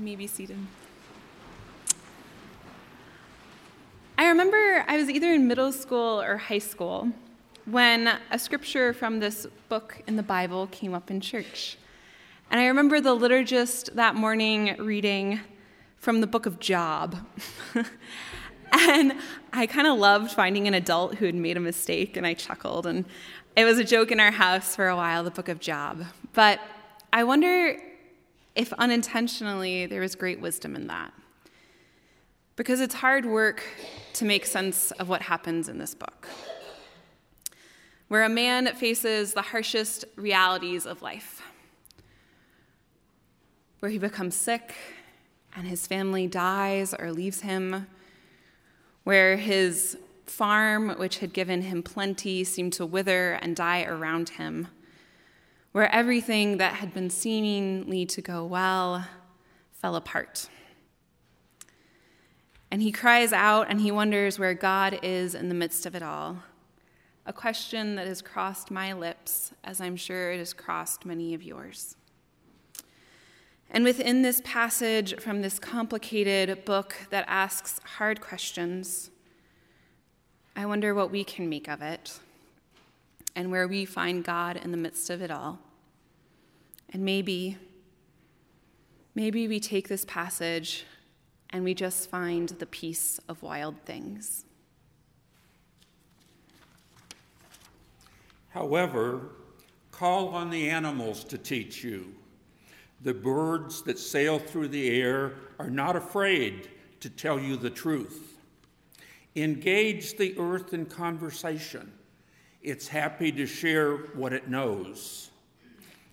May be seated. I remember I was either in middle school or high school when a scripture from this book in the Bible came up in church. And I remember the liturgist that morning reading from the book of Job. and I kind of loved finding an adult who had made a mistake, and I chuckled. And it was a joke in our house for a while, the book of Job. But I wonder if unintentionally there was great wisdom in that. Because it's hard work to make sense of what happens in this book, where a man faces the harshest realities of life, where he becomes sick and his family dies or leaves him, where his farm, which had given him plenty, seemed to wither and die around him, where everything that had been seemingly to go well fell apart. And he cries out and he wonders where God is in the midst of it all. A question that has crossed my lips, as I'm sure it has crossed many of yours. And within this passage from this complicated book that asks hard questions, I wonder what we can make of it and where we find God in the midst of it all. And maybe, maybe we take this passage and we just find the peace of wild things. However, call on the animals to teach you the birds that sail through the air are not afraid to tell you the truth. Engage the earth in conversation. It's happy to share what it knows.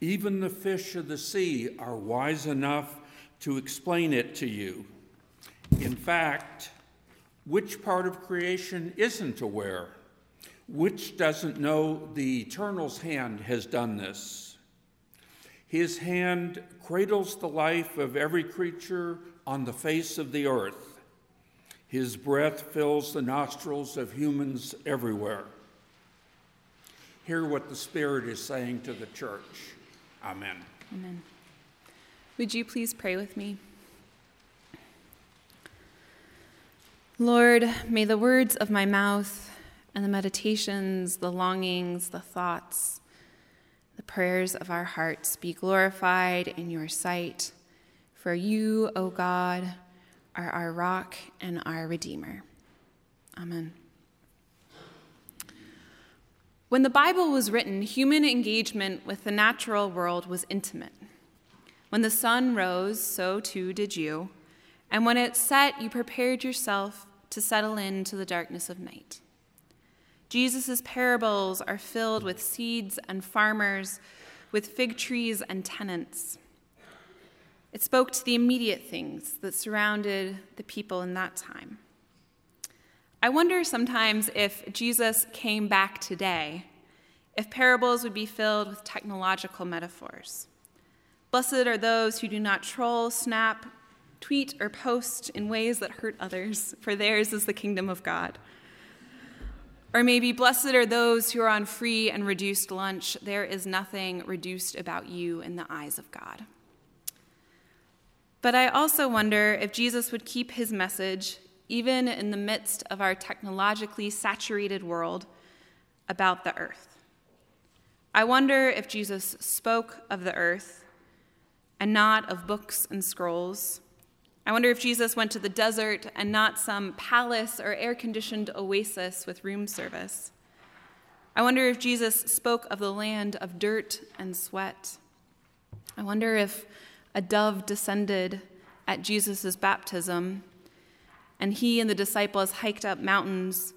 Even the fish of the sea are wise enough to explain it to you. In fact, which part of creation isn't aware? Which doesn't know the Eternal's hand has done this? His hand cradles the life of every creature on the face of the earth. His breath fills the nostrils of humans everywhere. Hear what the Spirit is saying to the church. Amen. Amen. Would you please pray with me? Lord, may the words of my mouth and the meditations, the longings, the thoughts, the prayers of our hearts be glorified in your sight. For you, O God, are our rock and our Redeemer. Amen. When the Bible was written, human engagement with the natural world was intimate. When the sun rose, so too did you. And when it set, you prepared yourself to settle into the darkness of night. Jesus' parables are filled with seeds and farmers, with fig trees and tenants. It spoke to the immediate things that surrounded the people in that time. I wonder sometimes if Jesus came back today, if parables would be filled with technological metaphors. Blessed are those who do not troll, snap, tweet, or post in ways that hurt others, for theirs is the kingdom of God. Or maybe, blessed are those who are on free and reduced lunch. There is nothing reduced about you in the eyes of God. But I also wonder if Jesus would keep his message, even in the midst of our technologically saturated world, about the earth. I wonder if Jesus spoke of the earth and not of books and scrolls I wonder if Jesus went to the desert and not some palace or air conditioned oasis with room service. I wonder if Jesus spoke of the land of dirt and sweat. I wonder if a dove descended at Jesus' baptism and he and the disciples hiked up mountains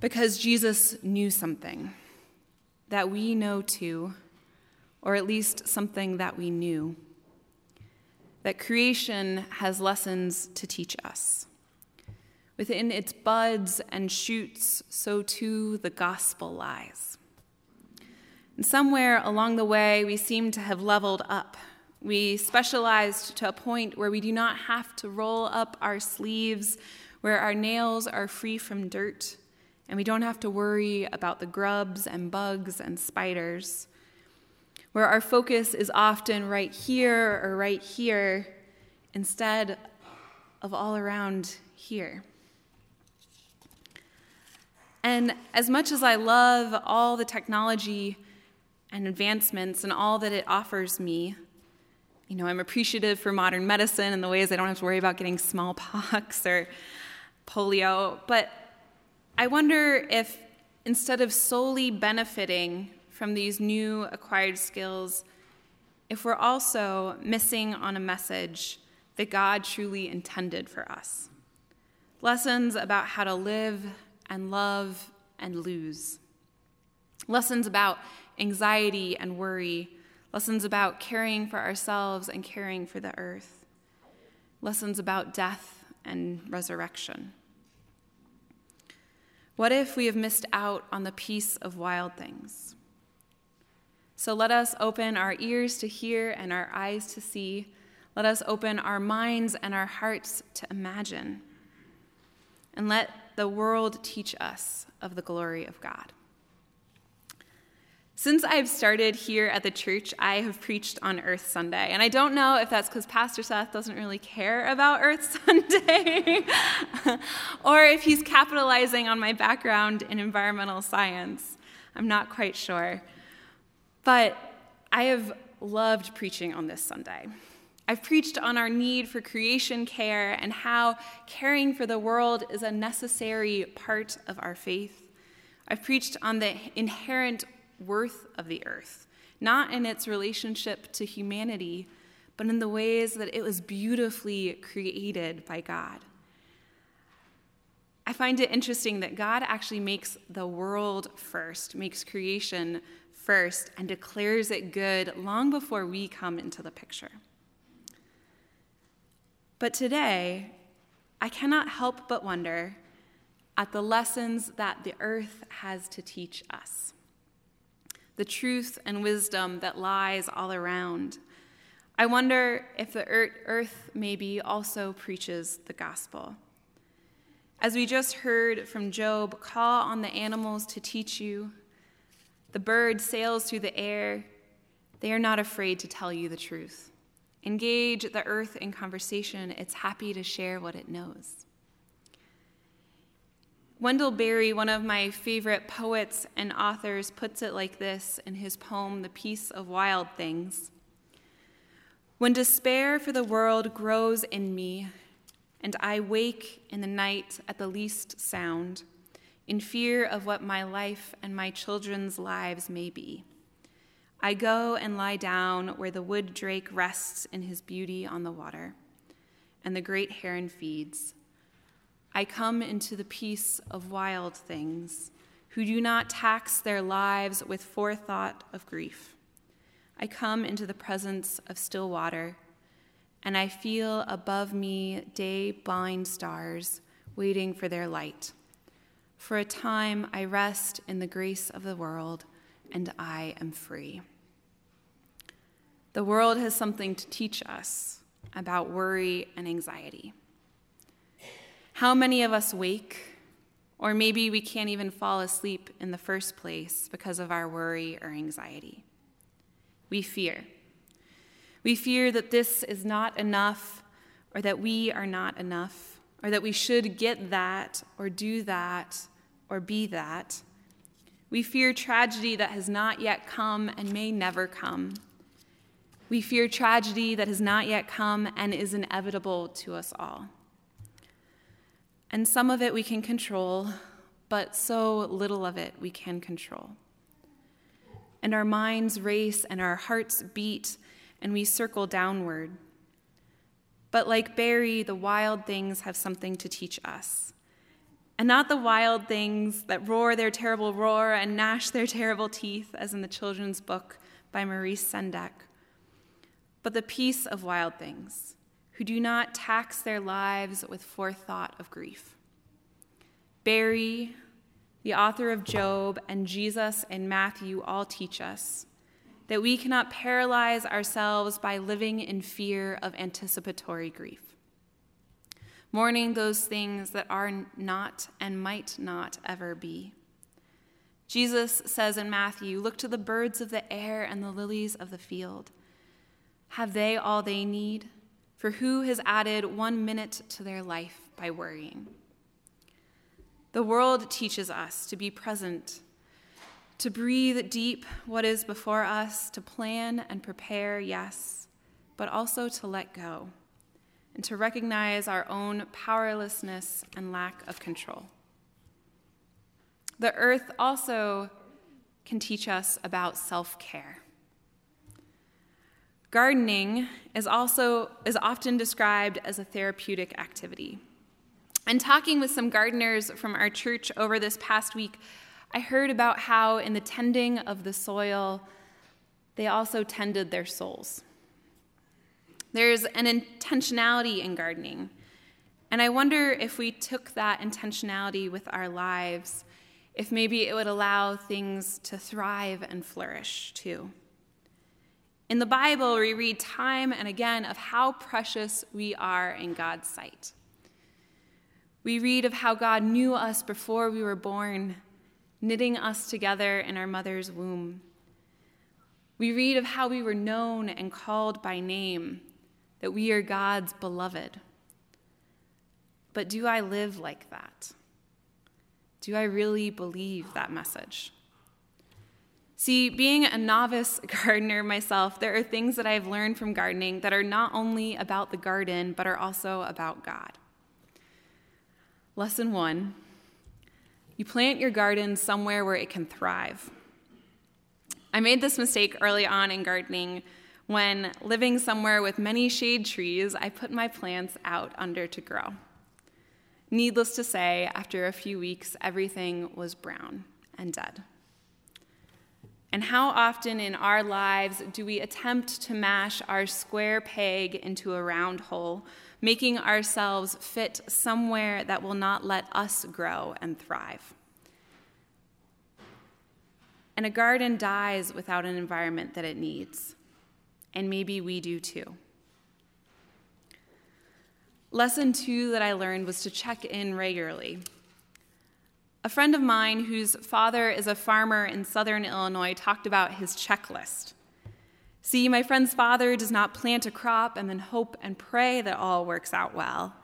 because Jesus knew something that we know too, or at least something that we knew that creation has lessons to teach us. Within its buds and shoots, so too the gospel lies. And somewhere along the way, we seem to have leveled up. We specialized to a point where we do not have to roll up our sleeves, where our nails are free from dirt, and we don't have to worry about the grubs and bugs and spiders where our focus is often right here or right here, instead of all around here. And as much as I love all the technology and advancements and all that it offers me, you know, I'm appreciative for modern medicine and the ways I don't have to worry about getting smallpox or polio, but I wonder if instead of solely benefiting from these new acquired skills, if we're also missing on a message that God truly intended for us. Lessons about how to live and love and lose. Lessons about anxiety and worry. Lessons about caring for ourselves and caring for the earth. Lessons about death and resurrection. What if we have missed out on the peace of wild things? So let us open our ears to hear and our eyes to see. Let us open our minds and our hearts to imagine. And let the world teach us of the glory of God. Since I've started here at the church, I have preached on Earth Sunday. And I don't know if that's because Pastor Seth doesn't really care about Earth Sunday or if he's capitalizing on my background in environmental science. I'm not quite sure. But I have loved preaching on this Sunday. I've preached on our need for creation care and how caring for the world is a necessary part of our faith. I've preached on the inherent worth of the earth, not in its relationship to humanity, but in the ways that it was beautifully created by God. I find it interesting that God actually makes the world first, makes creation first, and declares it good long before we come into the picture. But today, I cannot help but wonder at the lessons that the earth has to teach us, the truth and wisdom that lies all around. I wonder if the earth maybe also preaches the gospel. As we just heard from Job, call on the animals to teach you. The bird sails through the air. They are not afraid to tell you the truth. Engage the earth in conversation. It's happy to share what it knows. Wendell Berry, one of my favorite poets and authors, puts it like this in his poem, The Peace of Wild Things. When despair for the world grows in me, and I wake in the night at the least sound, in fear of what my life and my children's lives may be. I go and lie down where the wood drake rests in his beauty on the water, and the great heron feeds. I come into the peace of wild things, who do not tax their lives with forethought of grief. I come into the presence of still water, and I feel above me day blind stars waiting for their light. For a time I rest in the grace of the world, and I am free. The world has something to teach us about worry and anxiety. How many of us wake, or maybe we can't even fall asleep in the first place because of our worry or anxiety? We fear. We fear that this is not enough, or that we are not enough, or that we should get that, or do that, or be that. We fear tragedy that has not yet come and may never come. We fear tragedy that has not yet come and is inevitable to us all. And some of it we can control, but so little of it we can control. And our minds race and our hearts beat, and we circle downward. But like Berry, the wild things have something to teach us. And not the wild things that roar their terrible roar and gnash their terrible teeth, as in the children's book by Maurice Sendak but the peace of wild things, who do not tax their lives with forethought of grief. Berry, the author of Job, and Jesus and Matthew all teach us that we cannot paralyze ourselves by living in fear of anticipatory grief, mourning those things that are not and might not ever be. Jesus says in Matthew, Look to the birds of the air and the lilies of the field. Have they all they need? For who has added one minute to their life by worrying? The world teaches us to be present, to breathe deep what is before us, to plan and prepare, yes, but also to let go and to recognize our own powerlessness and lack of control. The earth also can teach us about self care. Gardening is also is often described as a therapeutic activity. And talking with some gardeners from our church over this past week, I heard about how in the tending of the soil, they also tended their souls. There's an intentionality in gardening. And I wonder if we took that intentionality with our lives, if maybe it would allow things to thrive and flourish too. In the Bible, we read time and again of how precious we are in God's sight. We read of how God knew us before we were born, knitting us together in our mother's womb. We read of how we were known and called by name, that we are God's beloved. But do I live like that? Do I really believe that message? See, being a novice gardener myself, there are things that I've learned from gardening that are not only about the garden, but are also about God. Lesson one you plant your garden somewhere where it can thrive. I made this mistake early on in gardening when, living somewhere with many shade trees, I put my plants out under to grow. Needless to say, after a few weeks, everything was brown and dead. And how often in our lives do we attempt to mash our square peg into a round hole, making ourselves fit somewhere that will not let us grow and thrive? And a garden dies without an environment that it needs. And maybe we do too. Lesson two that I learned was to check in regularly. A friend of mine whose father is a farmer in southern Illinois talked about his checklist. See, my friend's father does not plant a crop and then hope and pray that all works out well.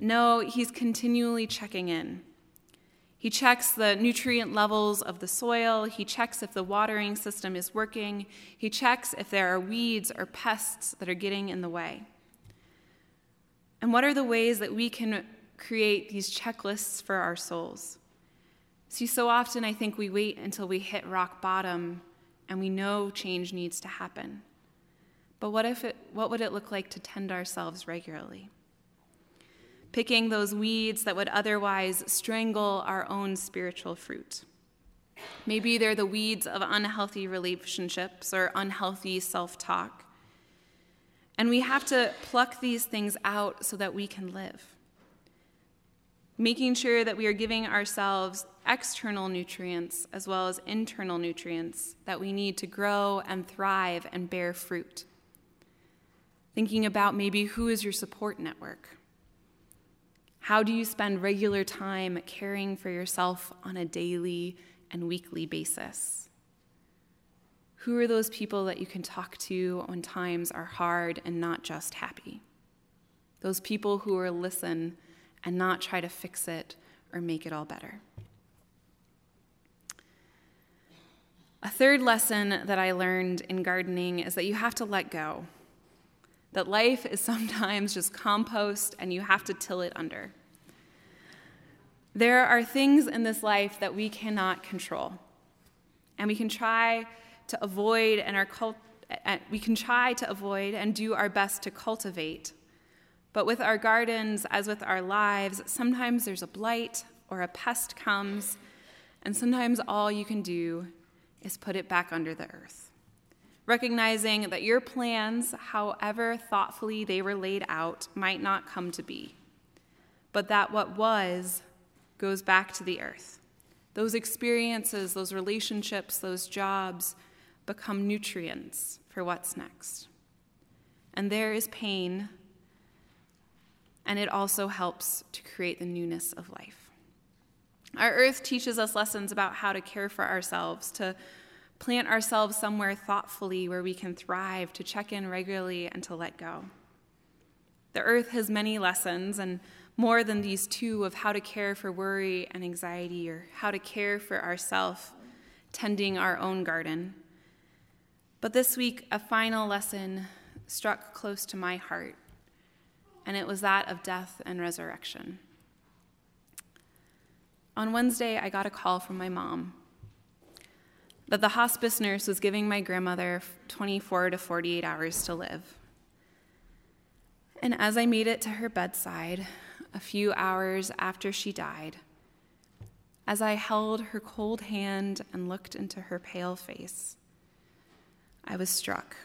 No, he's continually checking in. He checks the nutrient levels of the soil. He checks if the watering system is working. He checks if there are weeds or pests that are getting in the way. And what are the ways that we can create these checklists for our souls? See, so often I think we wait until we hit rock bottom and we know change needs to happen. But what, if it, what would it look like to tend ourselves regularly? Picking those weeds that would otherwise strangle our own spiritual fruit. Maybe they're the weeds of unhealthy relationships or unhealthy self talk. And we have to pluck these things out so that we can live making sure that we are giving ourselves external nutrients as well as internal nutrients that we need to grow and thrive and bear fruit. Thinking about maybe who is your support network? How do you spend regular time caring for yourself on a daily and weekly basis? Who are those people that you can talk to when times are hard and not just happy? Those people who will listen and not try to fix it or make it all better. A third lesson that I learned in gardening is that you have to let go. That life is sometimes just compost and you have to till it under. There are things in this life that we cannot control. And we can try to avoid and our cult- we can try to avoid and do our best to cultivate but with our gardens, as with our lives, sometimes there's a blight or a pest comes, and sometimes all you can do is put it back under the earth. Recognizing that your plans, however thoughtfully they were laid out, might not come to be, but that what was goes back to the earth. Those experiences, those relationships, those jobs become nutrients for what's next. And there is pain and it also helps to create the newness of life. Our earth teaches us lessons about how to care for ourselves, to plant ourselves somewhere thoughtfully where we can thrive, to check in regularly, and to let go. The earth has many lessons, and more than these two of how to care for worry and anxiety or how to care for ourself, tending our own garden. But this week, a final lesson struck close to my heart, and it was that of death and resurrection. On Wednesday, I got a call from my mom that the hospice nurse was giving my grandmother 24 to 48 hours to live. And as I made it to her bedside, a few hours after she died, as I held her cold hand and looked into her pale face, I was struck.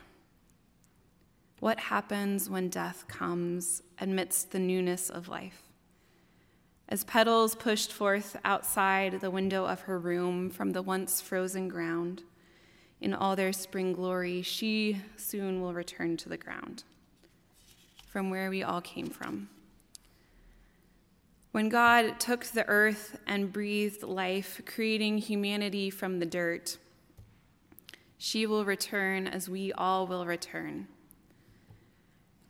What happens when death comes amidst the newness of life? As petals pushed forth outside the window of her room from the once frozen ground, in all their spring glory, she soon will return to the ground, from where we all came from. When God took the earth and breathed life, creating humanity from the dirt, she will return as we all will return.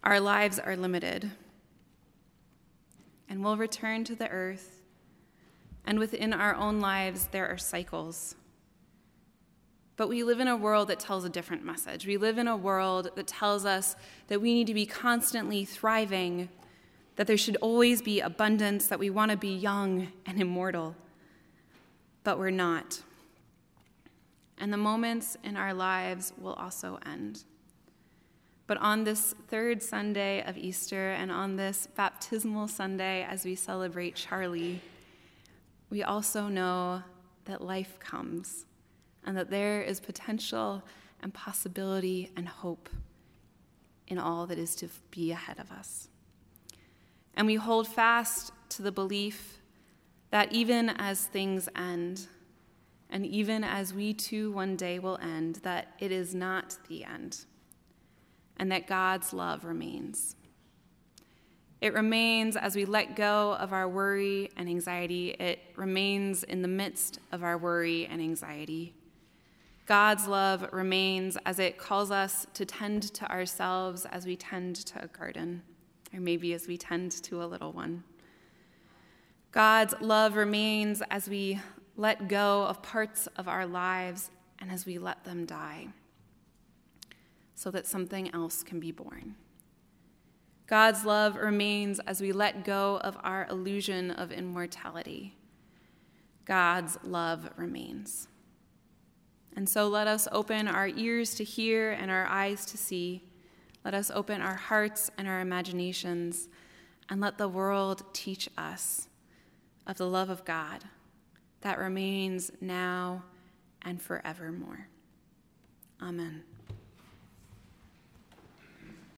Our lives are limited and we'll return to the earth. And within our own lives, there are cycles. But we live in a world that tells a different message. We live in a world that tells us that we need to be constantly thriving, that there should always be abundance, that we want to be young and immortal. But we're not. And the moments in our lives will also end. But on this third Sunday of Easter and on this baptismal Sunday as we celebrate Charlie, we also know that life comes and that there is potential and possibility and hope in all that is to be ahead of us. And we hold fast to the belief that even as things end, and even as we too one day will end, that it is not the end and that God's love remains. It remains as we let go of our worry and anxiety. It remains in the midst of our worry and anxiety. God's love remains as it calls us to tend to ourselves as we tend to a garden, or maybe as we tend to a little one. God's love remains as we let go of parts of our lives and as we let them die so that something else can be born. God's love remains as we let go of our illusion of immortality. God's love remains. And so let us open our ears to hear and our eyes to see. Let us open our hearts and our imaginations and let the world teach us of the love of God that remains now and forevermore. Amen.